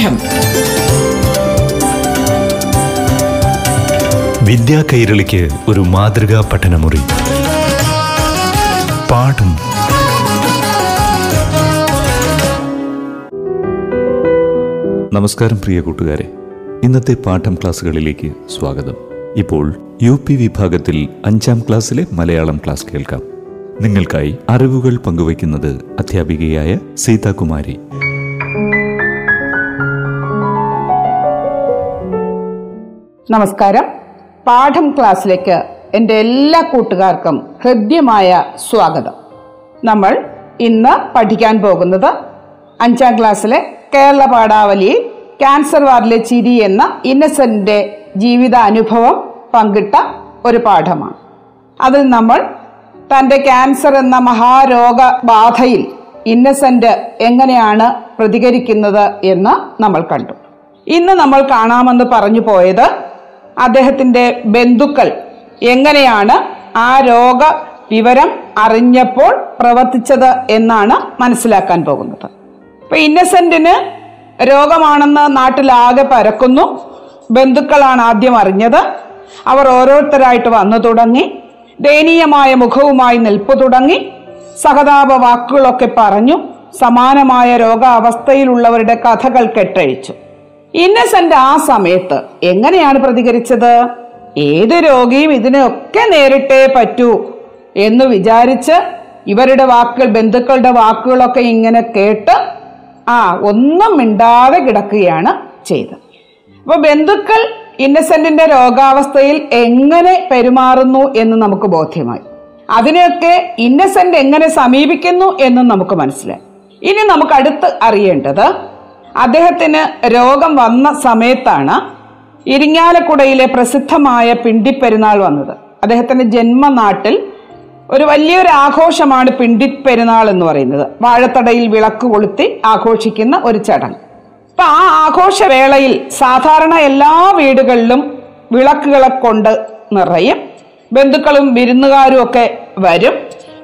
പാഠം വിദ്യാ കൈരളിക്ക് ഒരു മാതൃകാ പഠനമുറി. പാഠം. നമസ്കാരം പ്രിയ കൂട്ടുകാരെ. ഇന്നത്തെ പാഠം ക്ലാസ്സുകളിലേക്ക് സ്വാഗതം. ഇപ്പോൾ യു പി വിഭാഗത്തിൽ അഞ്ചാം ക്ലാസ്സിലെ മലയാളം ക്ലാസ് കേൾക്കാം. നിങ്ങൾക്കായി അറിവുകൾ പങ്കുവയ്ക്കുന്നത് അധ്യാപികയായ സീതാകുമാരി. നമസ്കാരം. പാഠം ക്ലാസ്സിലേക്ക് എന്റെ എല്ലാ കൂട്ടുകാർക്കും ഹൃദ്യമായ സ്വാഗതം. നമ്മൾ ഇന്ന് പഠിക്കാൻ പോകുന്നത് അഞ്ചാം ക്ലാസ്സിലെ കേരള പാഠാവലിയിൽ ക്യാൻസർ വാർഡിലെ ചിരി എന്ന ഇന്നസെന്റെ ജീവിത അനുഭവം പങ്കിട്ട ഒരു പാഠമാണ്. അതിൽ നമ്മൾ തന്റെ ക്യാൻസർ എന്ന മഹാരോഗ ബാധയിൽ ഇന്നസെന്റ് എങ്ങനെയാണ് പ്രതികരിക്കുന്നത് എന്ന് നമ്മൾ കണ്ടു. ഇന്ന് നമ്മൾ കാണാമെന്ന് പറഞ്ഞു പോയത് അദ്ദേഹത്തിന്റെ ബന്ധുക്കൾ എങ്ങനെയാണ് ആ രോഗ വിവരം അറിഞ്ഞപ്പോൾ പ്രവർത്തിച്ചത് എന്നാണ് മനസ്സിലാക്കാൻ പോകുന്നത്. ഇപ്പൊ ഇന്നസെന്റിന് രോഗമാണെന്ന് നാട്ടിലാകെ പരക്കുന്നു. ബന്ധുക്കളാണ് ആദ്യം അറിഞ്ഞത്. അവർ ഓരോരുത്തരായിട്ട് വന്നു തുടങ്ങി. ദയനീയമായ മുഖവുമായി നിൽപ്പു തുടങ്ങി. സഹതാപ വാക്കുകളൊക്കെ പറഞ്ഞു. സമാനമായ രോഗാവസ്ഥയിലുള്ളവരുടെ കഥകൾ കെട്ടഴിച്ചു. ഇന്നസെന്റ് ആ സമയത്ത് എങ്ങനെയാണ് പ്രതികരിച്ചത്? ഏത് രോഗിയും ഇതിനൊക്കെ നേരിട്ടേ പറ്റൂ എന്ന് വിചാരിച്ച് ഇവരുടെ വാക്കുകൾ ബന്ധുക്കളുടെ വാക്കുകളൊക്കെ ഇങ്ങനെ കേട്ട് ആ ഒന്നും മിണ്ടാതെ കിടക്കുകയാണ് ചെയ്തത്. അപ്പൊ ബന്ധുക്കൾ ഇന്നസെന്റിന്റെ രോഗാവസ്ഥയിൽ എങ്ങനെ പെരുമാറുന്നു എന്ന് നമുക്ക് ബോധ്യമായി. അതിനെയൊക്കെ ഇന്നസെന്റ് എങ്ങനെ സമീപിക്കുന്നു എന്നും നമുക്ക് മനസ്സിലായി. ഇനി നമുക്ക് അടുത്ത് അറിയേണ്ടത് അദ്ദേഹത്തിന് രോഗം വന്ന സമയത്താണ് ഇരിങ്ങാലക്കുടയിലെ പ്രസിദ്ധമായ പിണ്ടിപ്പെരുന്നാൾ വന്നത്. അദ്ദേഹത്തിന്റെ ജന്മനാട്ടിൽ ഒരു വലിയൊരു ആഘോഷമാണ് പിണ്ടിപ്പെരുന്നാൾ എന്ന് പറയുന്നത്. വാഴത്തടയിൽ വിളക്ക് കൊളുത്തി ആഘോഷിക്കുന്ന ഒരു ചടങ്ങ്. അപ്പം ആ ആഘോഷവേളയിൽ സാധാരണ എല്ലാ വീടുകളിലും വിളക്കുകളെ കൊണ്ട് നിറയും. ബന്ധുക്കളും വിരുന്നുകാരും ഒക്കെ വരും.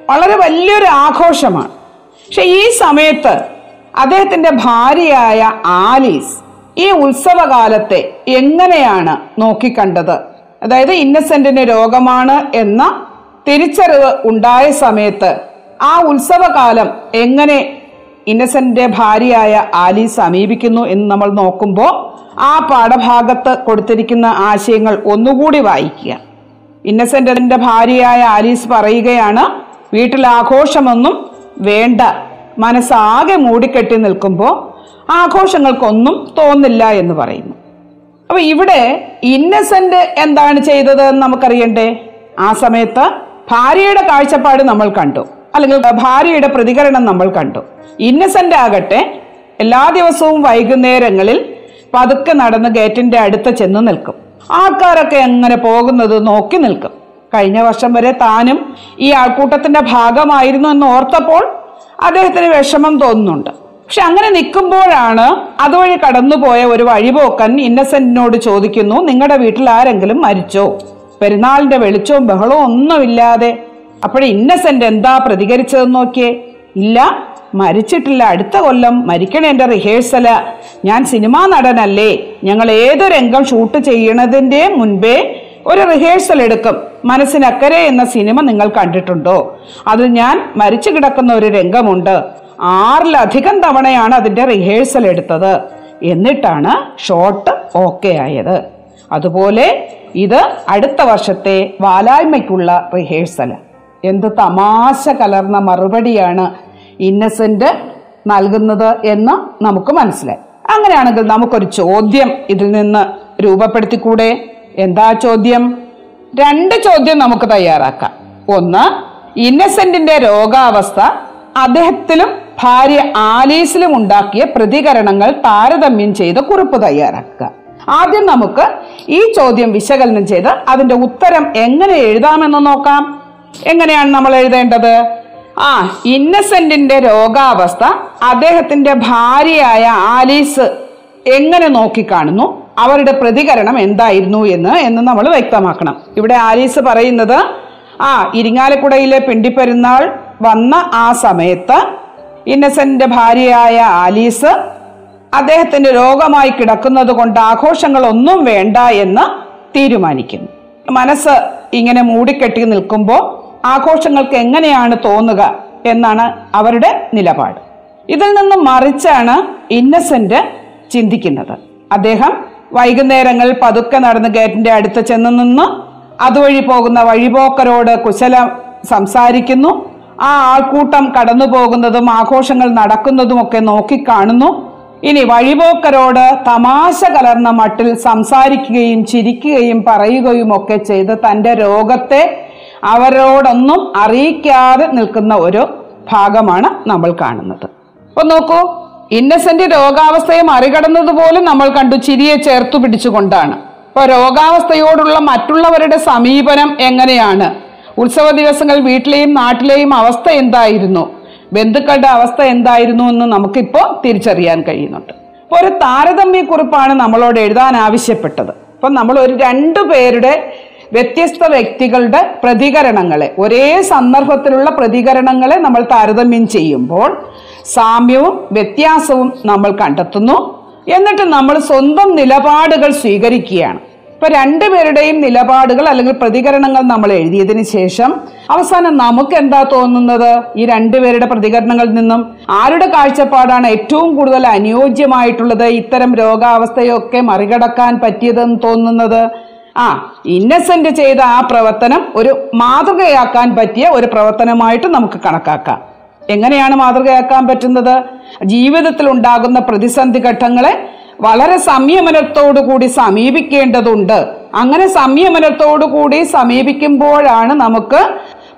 വളരെ വലിയൊരു ആഘോഷമാണ്. പക്ഷെ ഈ സമയത്ത് അദ്ദേഹത്തിന്റെ ഭാര്യയായ ആലീസ് ഈ ഉത്സവകാലത്തെ എങ്ങനെയാണ് നോക്കിക്കണ്ടത്? അതായത് ഇന്നസെന്റിന്റെ രോഗമാണ് എന്ന തിരിച്ചറിവ് ഉണ്ടായ സമയത്ത് ആ ഉത്സവകാലം എങ്ങനെ ഇന്നസെന്റിന്റെ ഭാര്യയായ ആലി സമീപിക്കുന്നു എന്ന് നമ്മൾ നോക്കുമ്പോൾ ആ പാഠഭാഗത്ത് കൊടുത്തിരിക്കുന്ന ആശയങ്ങൾ ഒന്നുകൂടി വായിക്കുക. ഇന്നസെന്റിന്റെ ഭാര്യയായ ആലീസ് പറയുകയാണ് വീട്ടിൽ ആഘോഷമൊന്നും വേണ്ട. മനസ്സാകെ മൂടിക്കെട്ടി നിൽക്കുമ്പോൾ ആഘോഷങ്ങൾക്കൊന്നും തോന്നില്ല എന്ന് പറയുന്നു. അപ്പൊ ഇവിടെ ഇന്നസെന്റ് എന്താണ് ചെയ്തത് എന്ന് നമുക്കറിയണ്ടേ? ആ സമയത്ത് ഭാര്യയുടെ കാഴ്ചപ്പാട് നമ്മൾ കണ്ടു. അല്ലെങ്കിൽ ഭാര്യയുടെ പ്രതികരണം നമ്മൾ കണ്ടു. ഇന്നസെന്റ് ആകട്ടെ എല്ലാ ദിവസവും വൈകുന്നേരങ്ങളിൽ പതുക്കെ നടന്ന് ഗേറ്റിന്റെ അടുത്ത് ചെന്ന് നിൽക്കും. ആൾക്കാരൊക്കെ എങ്ങനെ പോകുന്നത് നോക്കി നിൽക്കും. കഴിഞ്ഞ വർഷം വരെ താനും ഈ ആൾക്കൂട്ടത്തിന്റെ ഭാഗമായിരുന്നു എന്ന് ഓർത്തപ്പോൾ അദ്ദേഹത്തിന് വിഷമം തോന്നുന്നുണ്ട്. പക്ഷെ അങ്ങനെ നിൽക്കുമ്പോഴാണ് അതുവഴി കടന്നുപോയ ഒരു വഴിപോക്കൻ ഇന്നസെന്റിനോട് ചോദിക്കുന്നു നിങ്ങളുടെ വീട്ടിൽ ആരെങ്കിലും മരിച്ചോ? പെരുന്നാളിന്റെ വെളിച്ചവും ബഹളവും ഒന്നുമില്ലാതെ. അപ്പോൾ ഇന്നസെന്റ് എന്താ പ്രതികരിച്ചതെന്ന് നോക്കിയേ. ഇല്ല മരിച്ചിട്ടില്ല. അടുത്ത കൊല്ലം മരിക്കണേന്റെ റിഹേഴ്സൽ. ഞാൻ സിനിമാ നടനല്ലേ. ഞങ്ങൾ ഏത് രംഗം ഷൂട്ട് ചെയ്യണതിന്റെ മുൻപേ ഒരു റിഹേഴ്സൽ എടുക്കും. മനസ്സിനക്കരെ എന്ന സിനിമ നിങ്ങൾ കണ്ടിട്ടുണ്ടോ? അതിൽ ഞാൻ മരിച്ചു കിടക്കുന്ന ഒരു രംഗമുണ്ട്. ആറിലധികം തവണയാണ് അതിന്റെ റിഹേഴ്സൽ എടുത്തത്. എന്നിട്ടാണ് ഷോട്ട് ഓക്കെ ആയത്. അതുപോലെ ഇത് അടുത്ത വർഷത്തെ വാലായ്മയ്ക്കുള്ള റിഹേഴ്സൽ എന്ത് തമാശ കലർന്ന മറുപടിയാണ് ഇന്നസെന്റ് നൽകുന്നത് എന്ന് നമുക്ക് മനസ്സിലായി. അങ്ങനെയാണെങ്കിൽ നമുക്കൊരു ചോദ്യം ഇതിൽ നിന്ന് രൂപപ്പെടുത്തിക്കൂടെ? എന്താ ചോദ്യം? രണ്ട് ചോദ്യം നമുക്ക് തയ്യാറാക്കാം. ഒന്ന് ഇന്നസെന്റിന്റെ രോഗാവസ്ഥ അദ്ദേഹത്തിലും ഭാര്യ ആലീസിലും ഉണ്ടാക്കിയ പ്രതികരണങ്ങൾ താരതമ്യം ചെയ്ത് കുറിപ്പ് തയ്യാറാക്കുക. ആദ്യം നമുക്ക് ഈ ചോദ്യം വിശകലനം ചെയ്ത് അതിന്റെ ഉത്തരം എങ്ങനെ എഴുതാമെന്ന് നോക്കാം. എങ്ങനെയാണ് നമ്മൾ എഴുതേണ്ടത്? ആ ഇന്നസെന്റിന്റെ രോഗാവസ്ഥ അദ്ദേഹത്തിന്റെ ഭാര്യയായ ആലീസ് എങ്ങനെ നോക്കിക്കാണുന്നു അവരുടെ പ്രതികരണം എന്തായിരുന്നു എന്ന് എന്ന് നമ്മൾ വ്യക്തമാക്കണം. ഇവിടെ ആലീസ് പറയുന്നത് ആ ഇരിങ്ങാലക്കുടയിലെ പിണ്ടിപ്പെരുന്നാൾ വന്ന ആ സമയത്ത് ഇന്നസെന്റിന്റെ ഭാര്യയായ ആലീസ് അദ്ദേഹത്തിന്റെ രോഗമായി കിടക്കുന്നത് കൊണ്ട് ആഘോഷങ്ങളൊന്നും വേണ്ട എന്ന് തീരുമാനിക്കുന്നു. മനസ്സ് ഇങ്ങനെ മൂടിക്കെട്ടി നിൽക്കുമ്പോൾ ആഘോഷങ്ങൾക്ക് എങ്ങനെയാണ് തോന്നുക എന്നാണ് അവരുടെ നിലപാട്. ഇതിൽ നിന്നും മറിച്ചാണ് ഇന്നസെന്റ് ചിന്തിക്കുന്നത്. അദ്ദേഹം വൈകുന്നേരങ്ങൾ പതുക്കെ നടന്ന് ഗേറ്റിന്റെ അടുത്ത് ചെന്ന് നിന്ന് അതുവഴി പോകുന്ന വഴിപോക്കരോട് കുശലം സംസാരിക്കുന്നു. ആ ആൾക്കൂട്ടം കടന്നു പോകുന്നതും ആഘോഷങ്ങൾ നടക്കുന്നതും ഒക്കെ നോക്കിക്കാണുന്നു ഇനി വഴിപോക്കരോട് തമാശ കലർന്ന മട്ടിൽ സംസാരിക്കുകയും ചിരിക്കുകയും പറയുകയും ഒക്കെ ചെയ്ത് തന്റെ രോഗത്തെ അവരോടൊന്നും അറിയിക്കാതെ നിൽക്കുന്ന ഒരു ഭാഗമാണ് നമ്മൾ കാണുന്നത്. അപ്പൊ നോക്കൂ. ഇന്നസെന്റ് രോഗാവസ്ഥയെ മറികടന്നത് പോലും നമ്മൾ കണ്ടു ചിരിയെ ചേർത്തു പിടിച്ചുകൊണ്ടാണ്. അപ്പോൾ രോഗാവസ്ഥയോടുള്ള മറ്റുള്ളവരുടെ സമീപനം എങ്ങനെയാണ്? ഉത്സവ ദിവസങ്ങൾ വീട്ടിലെയും നാട്ടിലെയും അവസ്ഥ എന്തായിരുന്നു? ബന്ധുക്കളുടെ അവസ്ഥ എന്തായിരുന്നു എന്ന് നമുക്കിപ്പോൾ തിരിച്ചറിയാൻ കഴിയുന്നുണ്ട്. അപ്പോൾ ഒരു താരതമ്യക്കുറിപ്പാണ് നമ്മളോട് എഴുതാൻ ആവശ്യപ്പെട്ടത്. അപ്പം നമ്മൾ ഒരു രണ്ടു പേരുടെ വ്യത്യസ്ത വ്യക്തികളുടെ പ്രതികരണങ്ങളെ ഒരേ സന്ദർഭത്തിലുള്ള പ്രതികരണങ്ങളെ നമ്മൾ താരതമ്യം ചെയ്യുമ്പോൾ സാമ്യവും വ്യത്യാസവും നമ്മൾ കണ്ടെത്തുന്നു. എന്നിട്ട് നമ്മൾ സ്വന്തം നിലപാടുകൾ സ്വീകരിക്കുകയാണ്. ഇപ്പൊ രണ്ടുപേരുടെയും നിലപാടുകൾ അല്ലെങ്കിൽ പ്രതികരണങ്ങൾ നമ്മൾ എഴുതിയതിന് ശേഷം അവസാനം നമുക്ക് എന്താ തോന്നുന്നത്? ഈ രണ്ടുപേരുടെ പ്രതികരണങ്ങളിൽ നിന്നും ആരുടെ കാഴ്ചപ്പാടാണ് ഏറ്റവും കൂടുതൽ അനുയോജ്യമായിട്ടുള്ളത്? ഇത്തരം രോഗാവസ്ഥയൊക്കെ മറികടക്കാൻ പറ്റിയതെന്ന് തോന്നുന്നത്? ആ ഇന്നസെന്റ് ചെയ്ത ആ പ്രവർത്തനം ഒരു മാതൃകയാക്കാൻ പറ്റിയ ഒരു പ്രവർത്തനമായിട്ട് നമുക്ക് കണക്കാക്കാം. എങ്ങനെയാണ് മാതൃകയാക്കാൻ പറ്റുന്നത്? ജീവിതത്തിൽ ഉണ്ടാകുന്ന പ്രതിസന്ധി ഘട്ടങ്ങളെ വളരെ സംയമനത്തോടു കൂടി സമീപിക്കേണ്ടതുണ്ട്. അങ്ങനെ സംയമനത്തോടു കൂടി സമീപിക്കുമ്പോഴാണ് നമുക്ക്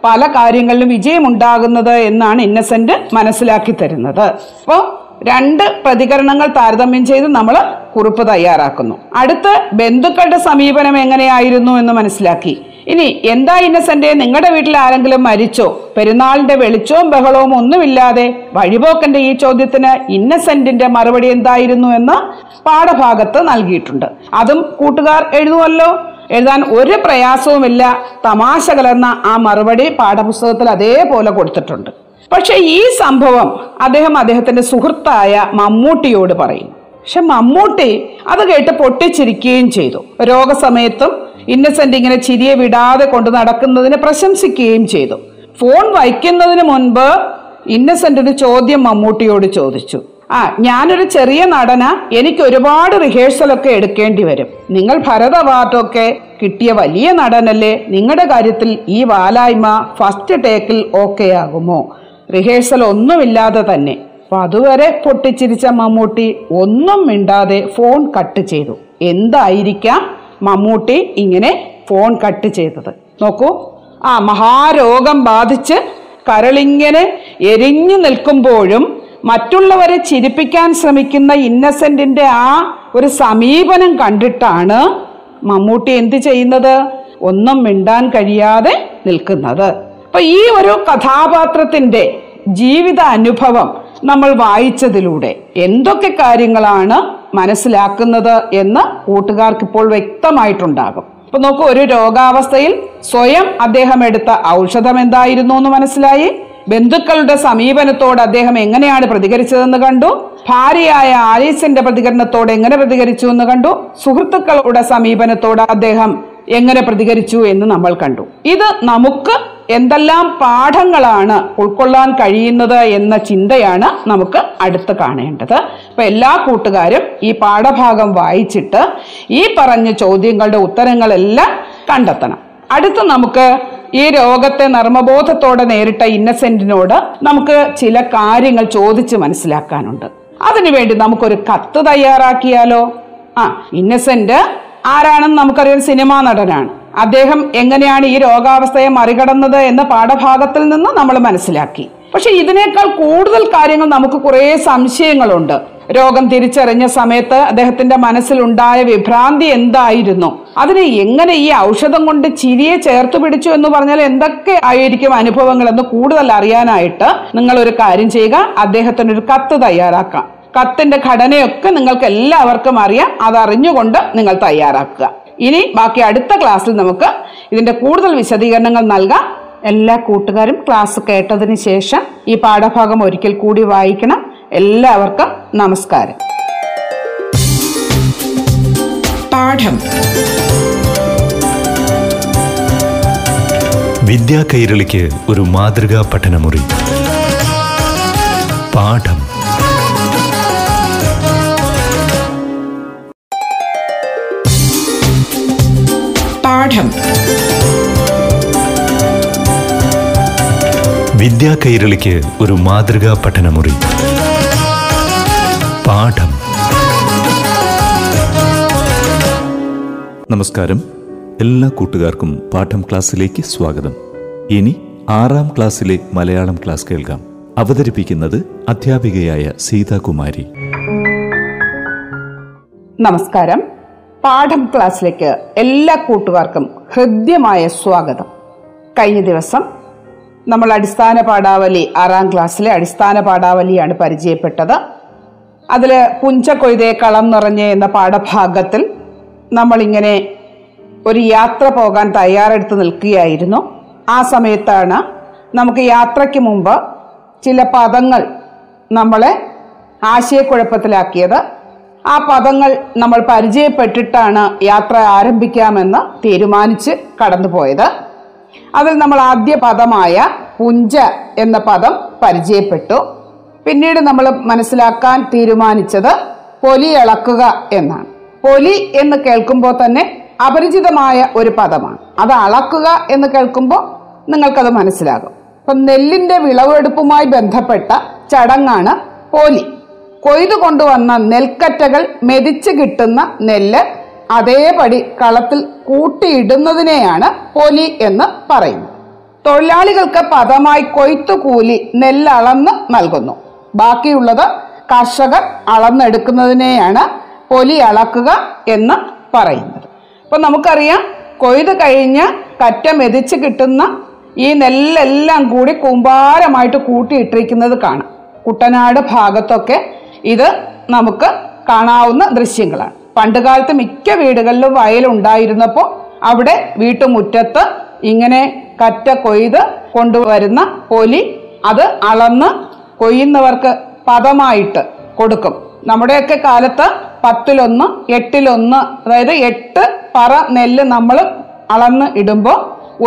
പല കാര്യങ്ങളിലും വിജയം ഉണ്ടാകുന്നത് എന്നാണ് ഇന്നസെന്റ് മനസ്സിലാക്കി തരുന്നത്. അപ്പോൾ രണ്ട് പ്രതികരണങ്ങൾ താരതമ്യം ചെയ്ത് നമ്മൾ കുറിപ്പ് തയ്യാറാക്കുന്നു. അടുത്ത് ബന്ധുക്കളുടെ സമീപനം എങ്ങനെയായിരുന്നു എന്ന് മനസ്സിലാക്കി. ഇനി എന്താ ഇന്നസെന്റ് നിങ്ങളുടെ വീട്ടിൽ ആരെങ്കിലും മരിച്ചോ? പെരുന്നാളിന്റെ വെളിച്ചവും ബഹളവും ഒന്നുമില്ലാതെ വഴിപോക്കന്റെ ഈ ചോദ്യത്തിന് ഇന്നസെന്റിന്റെ മറുപടി എന്തായിരുന്നു എന്ന് പാഠഭാഗത്ത് നൽകിയിട്ടുണ്ട്. അതും കൂട്ടുകാർ എഴുതുമല്ലോ? എഴുതാൻ ഒരു പ്രയാസവുമില്ല. തമാശ കലർന്ന ആ മറുപടി പാഠപുസ്തകത്തിൽ അതേപോലെ കൊടുത്തിട്ടുണ്ട്. പക്ഷെ ഈ സംഭവം അദ്ദേഹം അദ്ദേഹത്തിന്റെ സുഹൃത്തായ മമ്മൂട്ടിയോട് പറയും പക്ഷെ മമ്മൂട്ടി അത് കേട്ട് പൊട്ടിച്ചിരിക്കുകയും ചെയ്തു. രോഗസമയത്തും ഇന്നസെന്റ് ഇങ്ങനെ ചിരിയെ വിടാതെ കൊണ്ട് നടക്കുന്നതിന് പ്രശംസിക്കുകയും ചെയ്തു. ഫോൺ വയ്ക്കുന്നതിന് മുൻപ് ഇന്നസെന്റ് ഒരു ചോദ്യം മമ്മൂട്ടിയോട് ചോദിച്ചു. ആ ഞാനൊരു ചെറിയ നടന എനിക്ക് ഒരുപാട് റിഹേഴ്സലൊക്കെ എടുക്കേണ്ടി വരും. നിങ്ങൾ ഭരത അവാർഡൊക്കെ കിട്ടിയ വലിയ നടനല്ലേ? നിങ്ങളുടെ കാര്യത്തിൽ ഈ വാലായ്മ ഫസ്റ്റ് ടേക്കിൽ ഓക്കെ ആകുമോ? റിഹേഴ്സൽ ഒന്നുമില്ലാതെ തന്നെ. അപ്പൊ അതുവരെ പൊട്ടിച്ചിരിച്ച മമ്മൂട്ടി ഒന്നും മിണ്ടാതെ ഫോൺ കട്ട് ചെയ്തു. എന്തായിരിക്കാം മമ്മൂട്ടി ഇങ്ങനെ ഫോൺ കട്ട് ചെയ്തത്? നോക്കൂ. ആ മഹാരോഗം ബാധിച്ച് കരളിങ്ങനെ എരിഞ്ഞു നിൽക്കുമ്പോഴും മറ്റുള്ളവരെ ചിരിപ്പിക്കാൻ ശ്രമിക്കുന്ന ഇന്നസെന്റിന്റെ ആ ഒരു സമീപനം കണ്ടിട്ടാണ് മമ്മൂട്ടി എന്ത് ചെയ്യുന്നത്? ഒന്നും മിണ്ടാൻ കഴിയാതെ നിൽക്കുന്നത്. അപ്പൊ ഈ ഒരു കഥാപാത്രത്തിന്റെ ജീവിത അനുഭവം നമ്മൾ വായിച്ചതിലൂടെ എന്തൊക്കെ കാര്യങ്ങളാണ് മനസ്സിലാക്കുന്നത് എന്ന് കൂട്ടുകാർക്ക് ഇപ്പോൾ വ്യക്തമായിട്ടുണ്ടാകും. അപ്പൊ നോക്കൂ ഒരു രോഗാവസ്ഥയിൽ സ്വയം അദ്ദേഹം എടുത്ത ഔഷധം എന്തായിരുന്നു എന്ന് മനസ്സിലായി. ബന്ധുക്കളുടെ സമീപനത്തോട് അദ്ദേഹം എങ്ങനെയാണ് പ്രതികരിച്ചതെന്ന് കണ്ടു. ഭാര്യയായ ആലീസിന്റെ പ്രതികരണത്തോട് എങ്ങനെ പ്രതികരിച്ചു എന്ന് കണ്ടു. സുഹൃത്തുക്കളുടെ സമീപനത്തോട് അദ്ദേഹം എങ്ങനെ പ്രതികരിച്ചു എന്ന് നമ്മൾ കണ്ടു. ഇത് നമുക്ക് എന്തെല്ലാം പാഠങ്ങളാണ് ഉൾക്കൊള്ളാൻ കഴിയുന്നത് എന്ന ചിന്തയാണ് നമുക്ക് അടുത്ത് കാണേണ്ടത്. അപ്പൊ എല്ലാ കൂട്ടുകാരും ഈ പാഠഭാഗം വായിച്ചിട്ട് ഈ പറഞ്ഞ ചോദ്യങ്ങളുടെ ഉത്തരങ്ങളെല്ലാം കണ്ടെത്തണം. അടുത്ത് നമുക്ക് ഈ രോഗത്തെ നർമ്മബോധത്തോടെ നേരിട്ട ഇന്നസെന്റിനോട് നമുക്ക് ചില കാര്യങ്ങൾ ചോദിച്ച് മനസ്സിലാക്കാനുണ്ട്. അതിനുവേണ്ടി നമുക്കൊരു കത്ത് തയ്യാറാക്കിയാലോ? ആ ഇന്നസെന്റ് ആരാണെന്ന് നമുക്കറിയാം സിനിമാ നടനാണ്. അദ്ദേഹം എങ്ങനെയാണ് ഈ രോഗാവസ്ഥയെ മറികടന്നത് എന്ന പാഠഭാഗത്തിൽ നിന്ന് നമ്മൾ മനസ്സിലാക്കി. പക്ഷെ ഇതിനേക്കാൾ കൂടുതൽ കാര്യങ്ങൾ നമുക്ക് കുറേ സംശയങ്ങളുണ്ട്. രോഗം തിരിച്ചറിഞ്ഞ സമയത്ത് അദ്ദേഹത്തിന്റെ മനസ്സിലുണ്ടായ വിഭ്രാന്തി എന്തായിരുന്നു? അതിനെ എങ്ങനെ ഈ ഔഷധം കൊണ്ട് ചിരിയെ ചേർത്ത് പിടിച്ചു എന്ന് പറഞ്ഞാൽ എന്തൊക്കെ ആയിരിക്കും അനുഭവങ്ങൾ എന്ന് കൂടുതൽ അറിയാനായിട്ട് നിങ്ങൾ ഒരു കാര്യം ചെയ്യുക. അദ്ദേഹത്തിനൊരു കത്ത് തയ്യാറാക്കാം. കത്തിന്റെ ഘടനയൊക്കെ നിങ്ങൾക്ക് എല്ലാവർക്കും അറിയാം. അതറിഞ്ഞുകൊണ്ട് നിങ്ങൾ തയ്യാറാക്കുക. ഇനി ബാക്കി അടുത്ത ക്ലാസ്സിൽ നമുക്ക് ഇതിന്റെ കൂടുതൽ വിശദീകരണങ്ങൾ നൽകാം. എല്ലാ കൂട്ടുകാരും ക്ലാസ് കേട്ടതിന് ശേഷം ഈ പാഠഭാഗം ഒരിക്കൽ കൂടി വായിക്കണം. എല്ലാവർക്കും നമസ്കാരം. പാഠം. വിദ്യാ കൈരളിക്ക് ഒരു മാതൃകാ പഠനമുറി. പാഠം. പാഠം. വിദ്യാ കൈരളിക്ക് ഒരു മാതൃകാ പഠനമുറി. പാഠം. നമസ്കാരം. എല്ലാ കൂട്ടുകാർക്കും പാഠം ക്ലാസ്സിലേക്ക് സ്വാഗതം. ഇനി ആറാം ക്ലാസ്സിലെ മലയാളം ക്ലാസ് കേൾക്കാം. അവതരിപ്പിക്കുന്നത് അധ്യാപികയായ സീതാകുമാരി. നമസ്കാരം. പാഠം ക്ലാസ്സിലേക്ക് എല്ലാ കൂട്ടുകാർക്കും ഹൃദ്യമായ സ്വാഗതം. കഴിഞ്ഞ ദിവസം നമ്മൾ അടിസ്ഥാന പാഠാവലി ആറാം ക്ലാസ്സിലെ അടിസ്ഥാന പാഠാവലിയാണ് പരിചയപ്പെട്ടത്. അതിൽ പുഞ്ചക്കൊയ്തേ കളം നിറഞ്ഞ എന്ന പാഠഭാഗത്തിൽ നമ്മളിങ്ങനെ ഒരു യാത്ര പോകാൻ തയ്യാറെടുത്ത് നിൽക്കുകയായിരുന്നു. ആ സമയത്താണ് നമുക്ക് യാത്രയ്ക്ക് മുമ്പ് ചില പദങ്ങൾ നമ്മളെ ആശയക്കുഴപ്പത്തിലാക്കിയത്. ആ പദങ്ങൾ നമ്മൾ പരിചയപ്പെട്ടിട്ടാണ് യാത്ര ആരംഭിക്കാമെന്ന് തീരുമാനിച്ച് കടന്നുപോയത്. അതിൽ നമ്മൾ ആദ്യ പദമായ പുഞ്ച എന്ന പദം പരിചയപ്പെട്ടു. പിന്നീട് നമ്മൾ മനസ്സിലാക്കാൻ തീരുമാനിച്ചത് പൊലി ഇളക്കുക എന്നാണ്. പൊലി എന്ന് കേൾക്കുമ്പോൾ തന്നെ അപരിചിതമായ ഒരു പദമാണ്. അത് അളക്കുക എന്ന് കേൾക്കുമ്പോൾ നിങ്ങൾക്കത് മനസ്സിലാകും. അപ്പം നെല്ലിന്റെ വിളവെടുപ്പുമായി ബന്ധപ്പെട്ട ചടങ്ങാണ് പോലി. കൊയ്തു കൊണ്ടുവന്ന നെൽക്കറ്റകൾ മെതിച്ച് കിട്ടുന്ന നെല്ല് അതേപടി കളത്തിൽ കൂട്ടിയിടുന്നതിനെയാണ് പൊലി എന്ന് പറയുന്നത്. തൊഴിലാളികൾക്ക് പദമായി കൊയ്ത്തുകൂലി നെല്ലളന്ന് നൽകുന്നു. ബാക്കിയുള്ളത് കർഷകർ അളന്നെടുക്കുന്നതിനെയാണ് പൊലി അളക്കുക എന്ന് പറയുന്നത്. അപ്പൊ നമുക്കറിയാം കൊയ്ത് കഴിഞ്ഞ് കറ്റ മെതിച്ച് കിട്ടുന്ന ഈ നെല്ലെല്ലാം കൂടി കൂമ്പാരമായിട്ട് കൂട്ടിയിട്ടിരിക്കുന്നത് കാണാം. കുട്ടനാട് ഭാഗത്തൊക്കെ ഇത് നമുക്ക് കാണാവുന്ന ദൃശ്യങ്ങളാണ്. പണ്ടുകാലത്ത് മിക്ക വീടുകളിലും വയലുണ്ടായിരുന്നപ്പോൾ അവിടെ വീട്ടുമുറ്റത്ത് ഇങ്ങനെ കറ്റ കൊയ്ത് കൊണ്ടുവരുന്ന പൊലി അത് അളന്ന് കൊയ്യുന്നവർക്ക് പദമായിട്ട് കൊടുക്കും. നമ്മുടെയൊക്കെ കാലത്ത് പത്തിലൊന്ന് എട്ടിലൊന്ന് അതായത് എട്ട് പറ നെല്ല് നമ്മൾ അളന്ന് ഇടുമ്പോൾ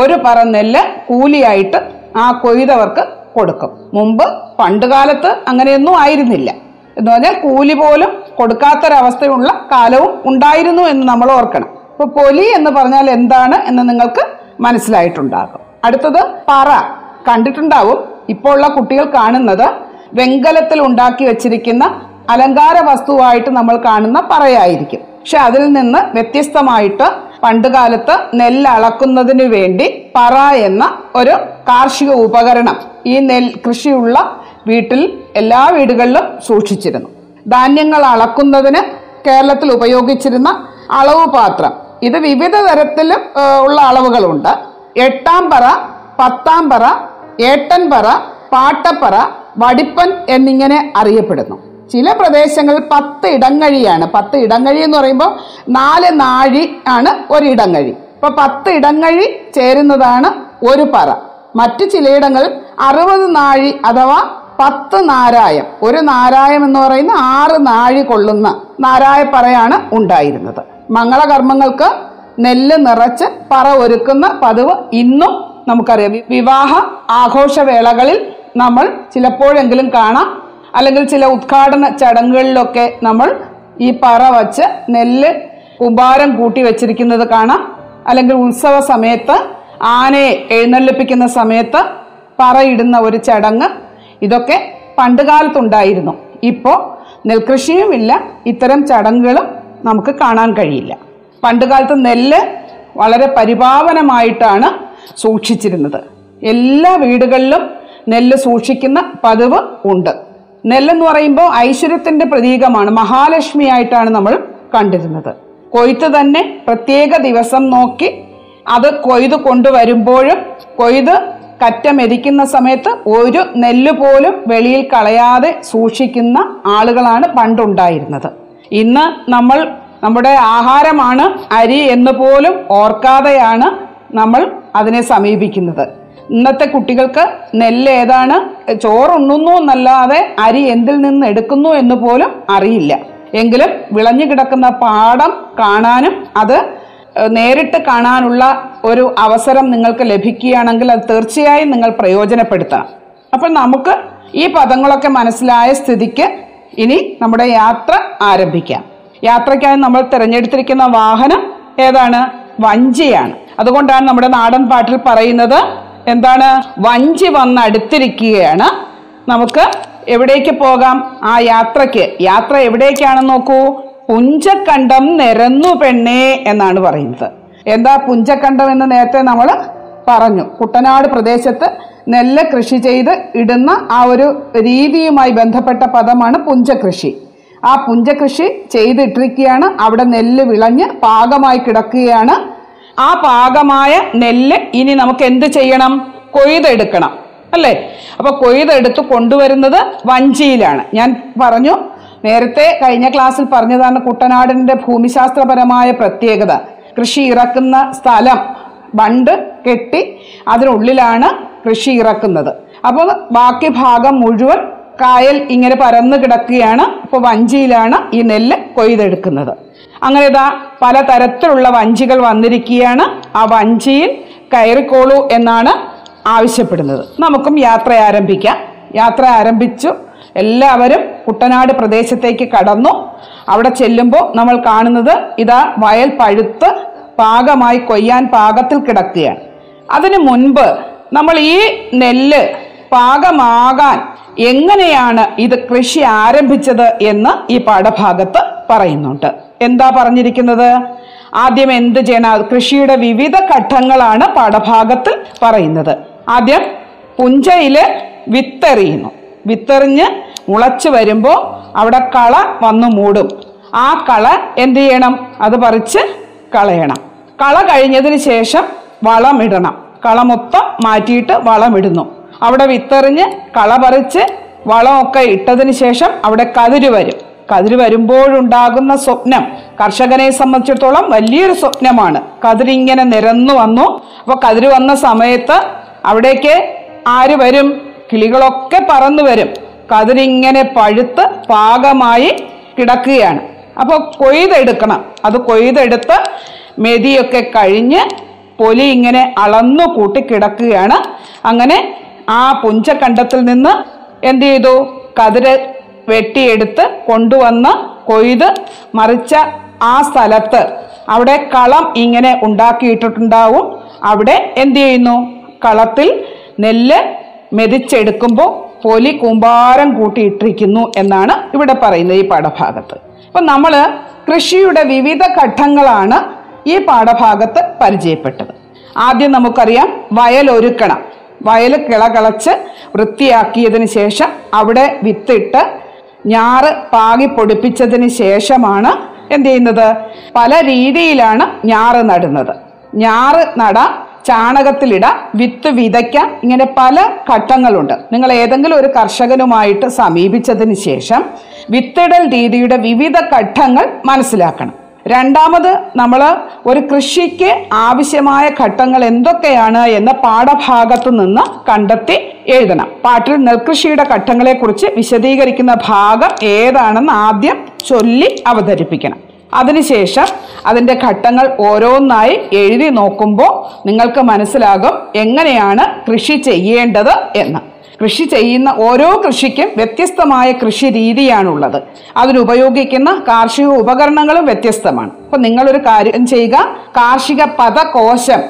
ഒരു പറ നെല്ല് കൂലിയായിട്ട് ആ കൊയ്തവർക്ക് കൊടുക്കും. മുമ്പ് പണ്ടുകാലത്ത് അങ്ങനെയൊന്നും ആയിരുന്നില്ല. എന്ന് പറഞ്ഞാൽ കൂലി പോലും കൊടുക്കാത്തൊരവസ്ഥയുള്ള കാലവും ഉണ്ടായിരുന്നു എന്ന് നമ്മൾ ഓർക്കണം. ഇപ്പൊ പൊലി എന്ന് പറഞ്ഞാൽ എന്താണ് എന്ന് നിങ്ങൾക്ക് മനസ്സിലായിട്ടുണ്ടാകും. അടുത്തത് പറ. കണ്ടിട്ടുണ്ടാവും. ഇപ്പോൾ ഉള്ള കുട്ടികൾ കാണുന്നത് വെങ്കലത്തിൽ ഉണ്ടാക്കി വെച്ചിരിക്കുന്ന അലങ്കാര വസ്തുവായിട്ട് നമ്മൾ കാണുന്ന പറയായിരിക്കും. പക്ഷെ അതിൽ നിന്ന് വ്യത്യസ്തമായിട്ട് പണ്ടുകാലത്ത് നെല്ല് അളക്കുന്നതിന് വേണ്ടി പറ എന്ന ഒരു കാർഷിക ഉപകരണം ഈ നെൽ കൃഷിയുള്ള വീട്ടിൽ എല്ലാ വീടുകളിലും സൂക്ഷിച്ചിരുന്നു. ധാന്യങ്ങൾ അളക്കുന്നതിന് കേരളത്തിൽ ഉപയോഗിച്ചിരുന്ന അളവ് പാത്രം. ഇത് വിവിധ തരത്തിലും ഉള്ള അളവുകളുണ്ട്. എട്ടാം പറ പത്താം പറ ഏട്ടൻ പറ പാട്ടപ്പറ വടിപ്പൻ എന്നിങ്ങനെ അറിയപ്പെടുന്നു. ചില പ്രദേശങ്ങളിൽ പത്ത് ഇടങ്ങഴിയാണ്. പത്ത് ഇടങ്ങഴി എന്ന് പറയുമ്പോൾ നാല് നാഴി ആണ് ഒരു ഇടങ്ങഴി. ഇപ്പൊ പത്ത് ഇടങ്ങഴി ചേരുന്നതാണ് ഒരു പറ. മറ്റു ചിലയിടങ്ങളിൽ അറുപത് നാഴി അഥവാ പത്ത് നാരായം. ഒരു നാരായം എന്ന് പറയുന്ന ആറ് നാഴി കൊള്ളുന്ന നാരായപ്പറയാണ് ഉണ്ടായിരുന്നത്. മംഗളകർമ്മങ്ങൾക്ക് നെല്ല് നിറച്ച് പറ ഒരുക്കുന്ന പതിവ് ഇന്നും നമുക്കറിയാം. വിവാഹ ആഘോഷവേളകളിൽ നമ്മൾ ചിലപ്പോഴെങ്കിലും കാണാം. അല്ലെങ്കിൽ ചില ഉദ്ഘാടന ചടങ്ങുകളിലൊക്കെ നമ്മൾ ഈ പറ വച്ച് നെല്ല് കുമ്പാരം കൂട്ടി വെച്ചിരിക്കുന്നത് കാണാം. അല്ലെങ്കിൽ ഉത്സവ സമയത്ത് ആനയെ എഴുന്നള്ളിപ്പിക്കുന്ന സമയത്ത് പറയിടുന്ന ഒരു ചടങ്ങ് ഇതൊക്കെ പണ്ടുകാലത്തുണ്ടായിരുന്നു. ഇപ്പോൾ നെൽകൃഷിയുമില്ല. ഇത്തരം ചടങ്ങുകളും നമുക്ക് കാണാൻ കഴിയില്ല. പണ്ടുകാലത്ത് നെല്ല് വളരെ പരിപാവനമായിട്ടാണ് സൂക്ഷിച്ചിരുന്നത്. എല്ലാ വീടുകളിലും നെല്ല് സൂക്ഷിക്കുന്ന പതിവ് ഉണ്ട്. നെല്ലെന്ന് പറയുമ്പോൾ ഐശ്വര്യത്തിന്റെ പ്രതീകമാണ്. മഹാലക്ഷ്മിയായിട്ടാണ് നമ്മൾ കണ്ടിരുന്നത്. കൊയ്ത്ത് തന്നെ പ്രത്യേക ദിവസം നോക്കി അത് കൊയ്ത് കൊണ്ടുവരുമ്പോഴും കൊയ്ത് കറ്റ മെതിക്കുന്ന സമയത്ത് ഒരു നെല്ല് പോലും വെളിയിൽ കളയാതെ സൂക്ഷിക്കുന്ന ആളുകളാണ് പണ്ടുണ്ടായിരുന്നത്. ഇന്ന് നമ്മൾ നമ്മുടെ ആഹാരമാണ് അരി എന്ന് പോലും ഓർക്കാതെയാണ് നമ്മൾ അതിനെ സമീപിക്കുന്നത്. ഇന്നത്തെ കുട്ടികൾക്ക് നെല്ല് ഏതാണ്? ചോറുണ്ണുന്നു എന്നല്ലാതെ അരി എന്തിൽ നിന്ന് എടുക്കുന്നു എന്ന് പോലും അറിയില്ല. എങ്കിലും വിളഞ്ഞു കിടക്കുന്ന പാടം കാണാനും അത് നേരിട്ട് കാണാനുള്ള ഒരു അവസരം നിങ്ങൾക്ക് ലഭിക്കുകയാണെങ്കിൽ അത് തീർച്ചയായും നിങ്ങൾ പ്രയോജനപ്പെടുത്തണം. അപ്പം നമുക്ക് ഈ പദങ്ങളൊക്കെ മനസ്സിലായ സ്ഥിതിക്ക് ഇനി നമ്മുടെ യാത്ര ആരംഭിക്കാം. യാത്രയ്ക്കായി നമ്മൾ തിരഞ്ഞെടുത്തിരിക്കുന്ന വാഹനം ഏതാണ്? വഞ്ചിയാണ്. അതുകൊണ്ടാണ് നമ്മുടെ നാടൻ പാട്ടിൽ പറയുന്നത് എന്താണ്? വഞ്ചി വന്ന് അടുത്തിരിക്കുകയാണ് നമുക്ക് എവിടേക്ക് പോകാം? ആ യാത്രയ്ക്ക്. യാത്ര എവിടേക്കാണെന്ന് നോക്കൂ. പുഞ്ചക്കണ്ടം നിരന്നു പെണ്ണേ എന്നാണ് പറയുന്നത്. എന്താ പുഞ്ചക്കണ്ടം എന്ന് നേരത്തെ നമ്മൾ പറഞ്ഞു. കുട്ടനാട് പ്രദേശത്ത് നെല്ല് കൃഷി ചെയ്ത് ഇടുന്ന ആ ഒരു രീതിയുമായി ബന്ധപ്പെട്ട പദമാണ് പുഞ്ചകൃഷി. ആ പുഞ്ചകൃഷി ചെയ്തിട്ടിരിക്കുകയാണ്. അവിടെ നെല്ല് വിളഞ്ഞ് പാകമായി കിടക്കുകയാണ്. ആ പാകമായ നെല്ല് ഇനി നമുക്ക് എന്ത് ചെയ്യണം? കൊയ്തെടുക്കണം. അല്ലേ? അപ്പൊ കൊയ്തെടുത്ത് കൊണ്ടുവരുന്നത് വഞ്ചിയിലാണ്. ഞാൻ പറഞ്ഞു നേരത്തെ കഴിഞ്ഞ ക്ലാസ്സിൽ പറഞ്ഞതാണ് കുട്ടനാടിന്റെ ഭൂമിശാസ്ത്രപരമായ പ്രത്യേകത. കൃഷി ഇറക്കുന്ന സ്ഥലം ബണ്ട് കെട്ടി അതിനുള്ളിലാണ് കൃഷി ഇറക്കുന്നത്. അപ്പോൾ ബാക്കി ഭാഗം മുഴുവൻ കായൽ ഇങ്ങനെ പരന്നു കിടക്കുകയാണ്. അപ്പോൾ വഞ്ചിയിലാണ് ഈ നെല്ല് കൊയ്തെടുക്കുന്നത്. അങ്ങനെ ഇതാ പലതരത്തിലുള്ള വഞ്ചികൾ വന്നിരിക്കുകയാണ്. ആ വഞ്ചിയിൽ കയറിക്കോളൂ എന്നാണ് ആവശ്യപ്പെടുന്നത്. നമുക്കും യാത്ര ആരംഭിക്കാം. യാത്ര ആരംഭിച്ചു. എല്ലാവരും കുട്ടനാട് പ്രദേശത്തേക്ക് കടന്നു. അവിടെ ചെല്ലുമ്പോൾ നമ്മൾ കാണുന്നത് ഇതാ വയൽ പഴുത്ത് പാകമായി കൊയ്യാൻ പാകത്തിൽ കിടക്കുകയാണ്. അതിനു മുൻപ് നമ്മൾ ഈ നെല്ല് പാകമാകാൻ എങ്ങനെയാണ് ഇത് കൃഷി ആരംഭിച്ചത് എന്ന് ഈ പാഠഭാഗത്ത് പറയുന്നുണ്ട്. എന്താ പറഞ്ഞിരിക്കുന്നത്? ആദ്യം എന്ത് ചെയ്യണം? കൃഷിയുടെ വിവിധ ഘട്ടങ്ങളാണ് പാഠഭാഗത്തിൽ പറയുന്നത്. ആദ്യം പുഞ്ചയിൽ വിത്തെറിയുന്നു. വിത്തെറിഞ്ഞ് മുളച്ച് വരുമ്പോൾ അവിടെ കള വന്നു മൂടും. ആ കള എന്ത് ചെയ്യണം? അത് പറിച്ച് കളയണം. കള കഴിഞ്ഞതിന് ശേഷം വളമിടണം കള മൊത്തം മാറ്റിയിട്ട് വളമിടുന്നു അവിടെ വിത്തെറിഞ്ഞ് കള പറിച്ച് വളമൊക്കെ ഇട്ടതിന് ശേഷം അവിടെ കതിര് വരും. കതിര് വരുമ്പോഴുണ്ടാകുന്ന സ്വപ്നം കർഷകനെ സംബന്ധിച്ചിടത്തോളം വലിയൊരു സ്വപ്നമാണ്. കതിരിങ്ങനെ നിരന്നു വന്നു. അപ്പോൾ കതിര് വന്ന സമയത്ത് അവിടേക്ക് ആര് വരും? കിളികളൊക്കെ പറന്നു വരും. കതിരിങ്ങനെ പഴുത്ത് പാകമായി കിടക്കുകയാണ്. അപ്പോൾ കൊയ്തെടുക്കണം. അത് കൊയ്തെടുത്ത് മെതിയൊക്കെ കഴിഞ്ഞ് പൊലി ഇങ്ങനെ അളന്നു കൂട്ടി കിടക്കുകയാണ്. അങ്ങനെ ആ പുഞ്ചക്കണ്ടത്തിൽ നിന്ന് എന്ത് ചെയ്തു? കതിര് വെട്ടിയെടുത്ത് കൊണ്ടുവന്ന് കൊയ്ത് മറിച്ച ആ സ്ഥലത്ത് അവിടെ കളം ഇങ്ങനെ ഉണ്ടാക്കിയിട്ടിട്ടുണ്ടാവും അവിടെ എന്ത് ചെയ്യുന്നു? കളത്തിൽ നെല്ല് മെതിച്ചെടുക്കുമ്പോൾ പൊലി കൂമ്പാരം കൂട്ടിയിട്ടിരിക്കുന്നു എന്നാണ് ഇവിടെ പറയുന്നത് ഈ പാഠഭാഗത്ത്. അപ്പം നമ്മൾ കൃഷിയുടെ വിവിധ ഘട്ടങ്ങളാണ് ഈ പാഠഭാഗത്ത് പരിചയപ്പെട്ടത്. ആദ്യം നമുക്കറിയാം വയൽ ഒരുക്കണം. വയൽ കിളകളച്ച് വൃത്തിയാക്കിയതിന് ശേഷം അവിടെ വിത്തിട്ട് ഞാറ് പാകി പൊടിപ്പിച്ചതിന് ശേഷമാണ് എന്ത് ചെയ്യുന്നത്? പല രീതിയിലാണ് ഞാറ് നടുന്നത്. ഞാറ് നടാം ചാണകത്തിലിടാം വിത്ത് വിതയ്ക്കാം. ഇങ്ങനെ പല ഘട്ടങ്ങളുണ്ട്. നിങ്ങൾ ഏതെങ്കിലും ഒരു കർഷകനുമായിട്ട് സമീപിച്ചതിന് ശേഷം വിത്തിടൽ രീതിയുടെ വിവിധ ഘട്ടങ്ങൾ മനസ്സിലാക്കണം. രണ്ടാമത് നമ്മൾ ഒരു കൃഷിക്ക് ആവശ്യമായ ഘട്ടങ്ങൾ എന്തൊക്കെയാണ് എന്ന പാഠഭാഗത്തു നിന്ന് കണ്ടെത്തി എഴുതണം. പാട്ടിൽ നെൽകൃഷിയുടെ ഘട്ടങ്ങളെക്കുറിച്ച് വിശദീകരിക്കുന്ന ഭാഗം ഏതാണെന്ന് ആദ്യം ചൊല്ലി അവതരിപ്പിക്കണം. അതിനുശേഷം അതിന്റെ ഘട്ടങ്ങൾ ഓരോന്നായി എഴുതി നോക്കുമ്പോൾ നിങ്ങൾക്ക് മനസ്സിലാകും എങ്ങനെയാണ് കൃഷി ചെയ്യേണ്ടത് എന്ന്. കൃഷി ചെയ്യുന്ന ഓരോ കൃഷിക്കും വ്യത്യസ്തമായ കൃഷി രീതിയാണുള്ളത്. അതിനുപയോഗിക്കുന്ന കാർഷിക ഉപകരണങ്ങളും വ്യത്യസ്തമാണ്. അപ്പം നിങ്ങളൊരു കാര്യം ചെയ്യുക. കാർഷിക പദകോശം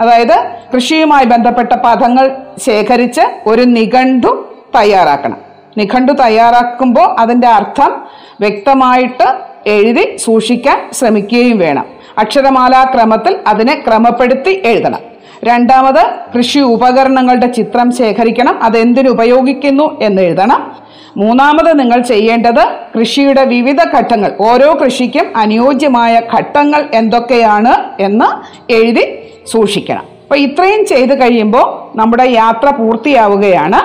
അതായത് കൃഷിയുമായി ബന്ധപ്പെട്ട പദങ്ങൾ ശേഖരിച്ച് ഒരു നിഘണ്ടു തയ്യാറാക്കണം. നിഘണ്ടു തയ്യാറാക്കുമ്പോൾ അതിന്റെ അർത്ഥം വ്യക്തമായിട്ട് എഴുതി സൂക്ഷിക്കാൻ ശ്രമിക്കുകയും വേണം. അക്ഷരമാലാ ക്രമത്തിൽ അതിനെ ക്രമപ്പെടുത്തി എഴുതണം. രണ്ടാമത് കൃഷി ഉപകരണങ്ങളുടെ ചിത്രം ശേഖരിക്കണം. അതെന്തിനു ഉപയോഗിക്കുന്നു എന്ന് എഴുതണം. മൂന്നാമത് നിങ്ങൾ ചെയ്യേണ്ടത് കൃഷിയുടെ വിവിധ ഘട്ടങ്ങൾ ഓരോ കൃഷിക്കും അനുയോജ്യമായ ഘട്ടങ്ങൾ എന്തൊക്കെയാണ് എന്ന് എഴുതി സൂക്ഷിക്കണം. അപ്പോൾ ഇത്രയും ചെയ്തു കഴിയുമ്പോൾ നമ്മുടെ യാത്ര പൂർത്തിയാവുകയാണ്.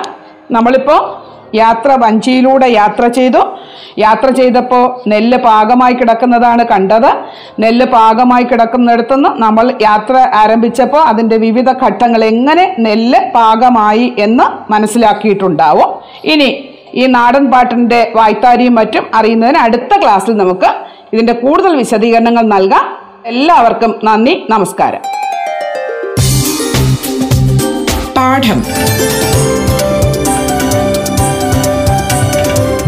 നമ്മളിപ്പോൾ യാത്ര വഞ്ചിയിലൂടെ യാത്ര ചെയ്തു. യാത്ര ചെയ്തപ്പോൾ നെല്ല് പാകമായി കിടക്കുന്നതാണ് കണ്ടത്. നെല്ല് പാകമായി കിടക്കുന്നിടത്തുനിന്ന് നമ്മൾ യാത്ര ആരംഭിച്ചപ്പോൾ അതിന്റെ വിവിധ ഘട്ടങ്ങൾ എങ്ങനെ നെല്ല് പാകമായി എന്ന് മനസ്സിലാക്കിയിട്ടുണ്ടാവും. ഇനി ഈ നാടൻ പാട്ടിന്റെ വായ്ത്താരിയും മറ്റും അറിയുന്നതിന് അടുത്ത ക്ലാസ്സിൽ നമുക്ക് ഇതിന്റെ കൂടുതൽ വിശദീകരണങ്ങൾ നൽകാം. എല്ലാവർക്കും നന്ദി നമസ്കാരം. പാഠം.